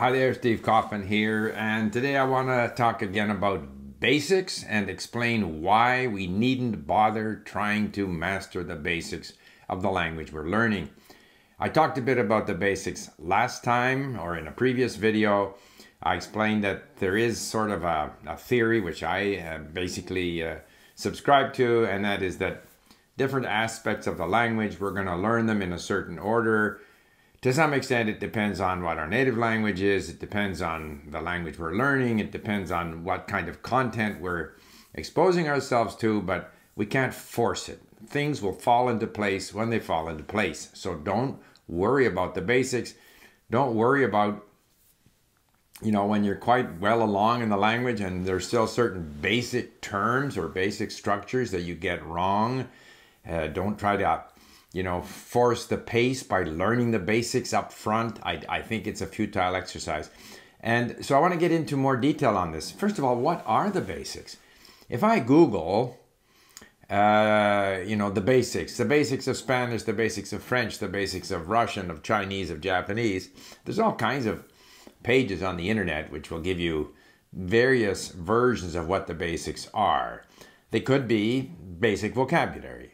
Hi there, Steve Kaufmann here, and today I want to talk again about basics and explain why we needn't bother trying to master the basics of the language we're learning. I talked a bit about the basics last time or in a previous video. I explained that there is sort of a, a theory which I uh, basically uh, subscribe to, and that is that different aspects of the language, we're going to learn them in a certain order to some extent, it depends on what our native language is. It depends on the language we're learning. It depends on what kind of content we're exposing ourselves to, but we can't force it. Things will fall into place when they fall into place. So don't worry about the basics. Don't worry about, you know, when you're quite well along in the language and there's still certain basic terms or basic structures that you get wrong. Uh, don't try to you know, force the pace by learning the basics up front. I, I think it's a futile exercise. And so I want to get into more detail on this. First of all, what are the basics? If I Google, uh, you know, the basics, the basics of Spanish, the basics of French, the basics of Russian, of Chinese, of Japanese, there's all kinds of pages on the internet which will give you various versions of what the basics are. They could be basic vocabulary.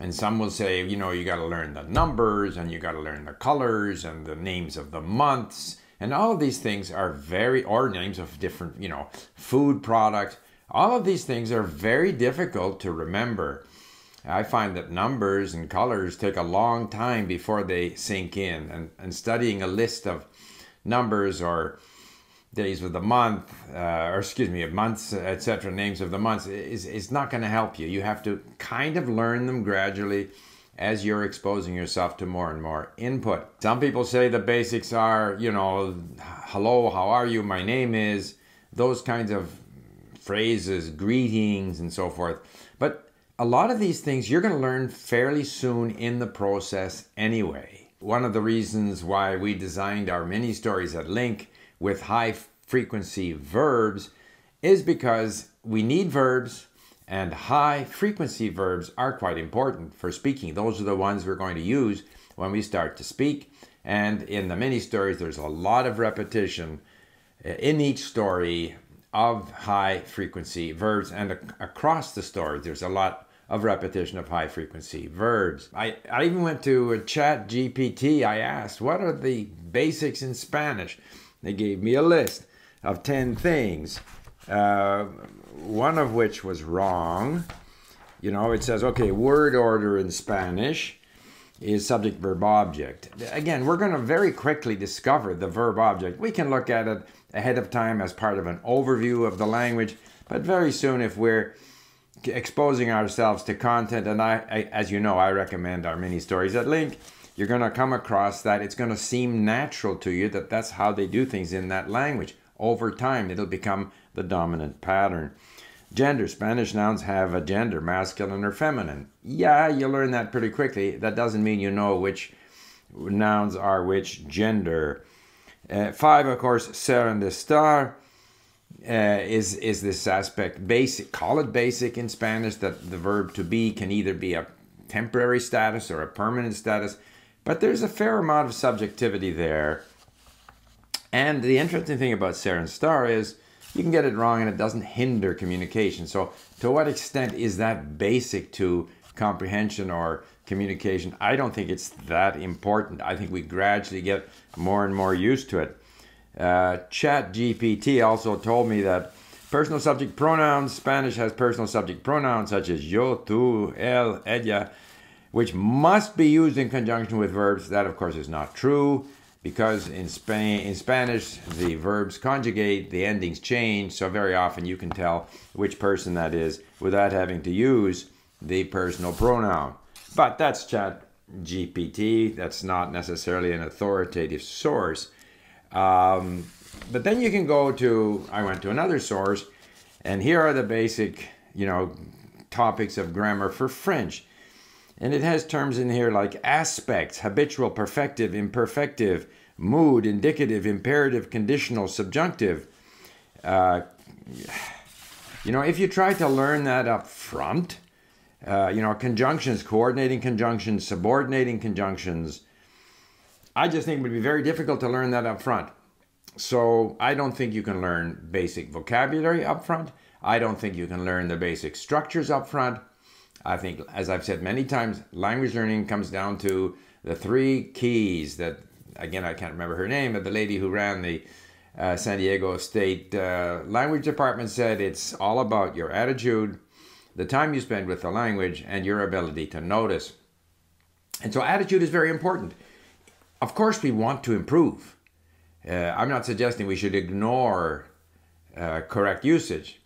And some will say, you know, you got to learn the numbers and you got to learn the colors and the names of the months. And all of these things are very, or names of different, you know, food products. All of these things are very difficult to remember. I find that numbers and colors take a long time before they sink in. And, and studying a list of numbers or days of the month, uh, or excuse me, months, etc., names of the months, is, is not going to help you. You have to kind of learn them gradually as you're exposing yourself to more and more input. Some people say the basics are, you know, hello, how are you, my name is, those kinds of phrases, greetings, and so forth. But a lot of these things you're going to learn fairly soon in the process anyway. One of the reasons why we designed our mini stories at LingQ with high frequency verbs is because we need verbs and high frequency verbs are quite important for speaking. Those are the ones we're going to use when we start to speak. And in the mini stories, there's a lot of repetition uh, in each story of high frequency verbs. And across the story, there's a lot of repetition of high frequency verbs. I, I even went to Chat GPT. I asked, what are the basics in Spanish? They gave me a list of 10 things, uh, one of which was wrong. You know, it says, okay, word order in Spanish is subject verb object. Again, we're going to very quickly discover the verb object. We can look at it ahead of time as part of an overview of the language, but very soon, if we're exposing ourselves to content, and I, I as you know, I recommend our mini stories at LingQ you're going to come across that it's going to seem natural to you that that's how they do things in that language. Over time, it'll become the dominant pattern. Gender Spanish nouns have a gender, masculine or feminine. Yeah, you learn that pretty quickly. That doesn't mean you know which nouns are which gender. Uh, five, of course, ser and estar. Uh, is is this aspect basic? Call it basic in Spanish. That the verb to be can either be a temporary status or a permanent status. But there's a fair amount of subjectivity there. And the interesting thing about Ser and Estar is you can get it wrong and it doesn't hinder communication. So, to what extent is that basic to comprehension or communication? I don't think it's that important. I think we gradually get more and more used to it. Uh, Chat GPT also told me that personal subject pronouns, Spanish has personal subject pronouns such as yo, tú, él, ella, which must be used in conjunction with verbs. That, of course, is not true because in Spain, in Spanish, the verbs conjugate, the endings change, so very often you can tell which person that is without having to use the personal pronoun. But that's Chat GPT. That's not necessarily an authoritative source. Um, but then you can go to, I went to another source, and here are the basic, you know, topics of grammar for French. And it has terms in here like aspects, habitual, perfective, imperfective, mood, indicative, imperative, conditional, subjunctive. Uh, you know, if you try to learn that up front, uh, you know, conjunctions, coordinating conjunctions, subordinating conjunctions, I just think it would be very difficult to learn that up front. so I don't think you can learn basic vocabulary up front. I don't think you can learn the basic structures up front. I think, as I've said many times, language learning comes down to the three keys that, again, I can't remember her name, but the lady who ran the uh, San Diego State uh, Language Department said it's all about your attitude, the time you spend with the language, and your ability to notice. And so, attitude is very important. Of course, we want to improve. Uh, I'm not suggesting we should ignore uh, correct usage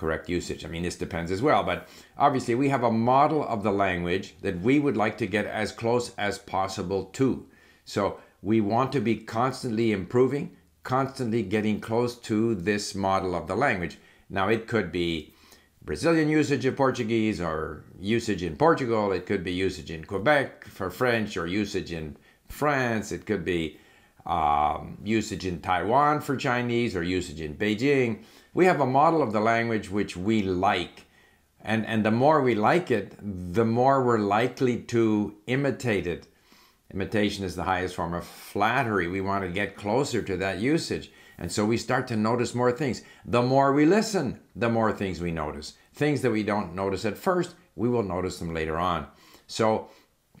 correct usage. I mean, this depends as well, but obviously we have a model of the language that we would like to get as close as possible to. So we want to be constantly improving, constantly getting close to this model of the language. Now, it could be Brazilian usage of Portuguese or usage in Portugal, it could be usage in Quebec for French or usage in France, it could be um, usage in Taiwan for Chinese or usage in Beijing we have a model of the language which we like. And, and the more we like it, the more we're likely to imitate it. Imitation is the highest form of flattery. We want to get closer to that usage. And so we start to notice more things. The more we listen, the more things we notice. Things that we don't notice at first, we will notice them later on. So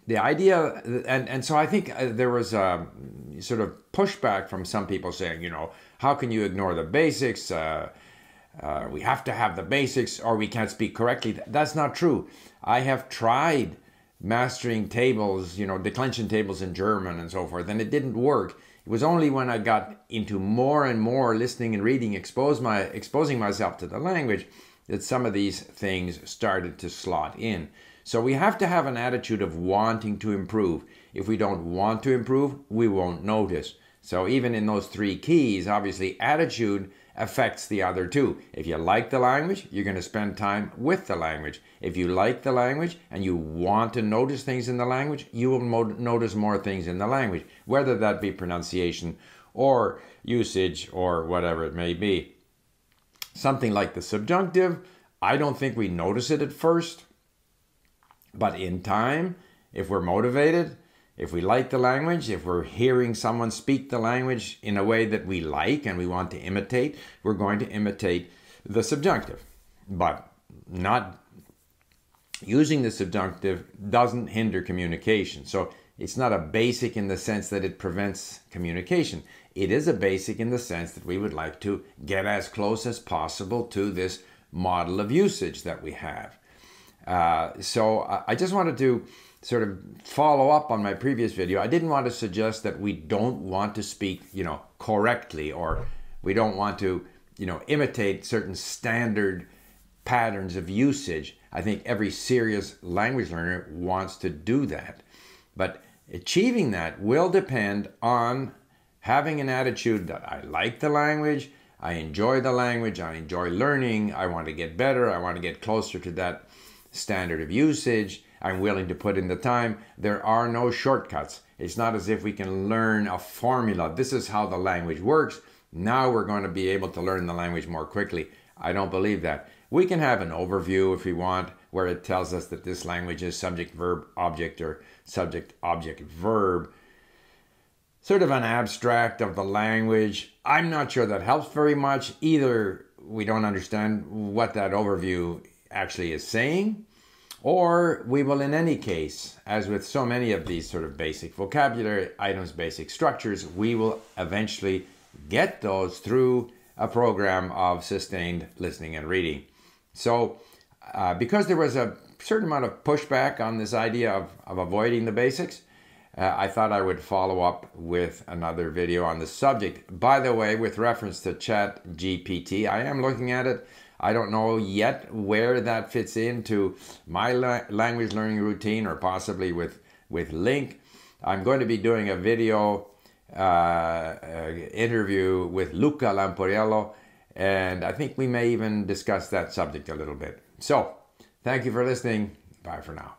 the idea, and, and so I think uh, there was a sort of pushback from some people saying, you know, how can you ignore the basics? Uh, uh, we have to have the basics or we can't speak correctly. That's not true. I have tried mastering tables, you know, declension tables in German and so forth, and it didn't work. It was only when I got into more and more listening and reading, expose my, exposing myself to the language, that some of these things started to slot in. So we have to have an attitude of wanting to improve. If we don't want to improve, we won't notice. So even in those three keys, obviously attitude affects the other two. If you like the language, you're going to spend time with the language. If you like the language and you want to notice things in the language, you will mo- notice more things in the language, whether that be pronunciation or usage or whatever it may be. Something like the subjunctive, I don't think we notice it at first. But in time, if we're motivated, if we like the language, if we're hearing someone speak the language in a way that we like and we want to imitate, we're going to imitate the subjunctive. But not using the subjunctive doesn't hinder communication. So it's not a basic in the sense that it prevents communication. It is a basic in the sense that we would like to get as close as possible to this model of usage that we have. Uh, so I just wanted to sort of follow up on my previous video. I didn't want to suggest that we don't want to speak, you know, correctly or we don't want to, you know, imitate certain standard patterns of usage. I think every serious language learner wants to do that. But achieving that will depend on having an attitude that I like the language, I enjoy the language, I enjoy learning, I want to get better, I want to get closer to that standard of usage. I'm willing to put in the time. There are no shortcuts. It's not as if we can learn a formula. This is how the language works. Now we're going to be able to learn the language more quickly. I don't believe that. We can have an overview if we want, where it tells us that this language is subject, verb, object, or subject, object, verb. Sort of an abstract of the language. I'm not sure that helps very much. Either we don't understand what that overview actually is saying, or we will, in any case, as with so many of these sort of basic vocabulary items, basic structures, we will eventually get those through a program of sustained listening and reading. So, uh, because there was a certain amount of pushback on this idea of, of avoiding the basics, uh, I thought I would follow up with another video on the subject. By the way, with reference to Chat GPT, I am looking at it. I don't know yet where that fits into my la- language learning routine or possibly with, with LingQ. I'm going to be doing a video uh, uh, interview with Luca Lampariello, and I think we may even discuss that subject a little bit. So, thank you for listening. Bye for now.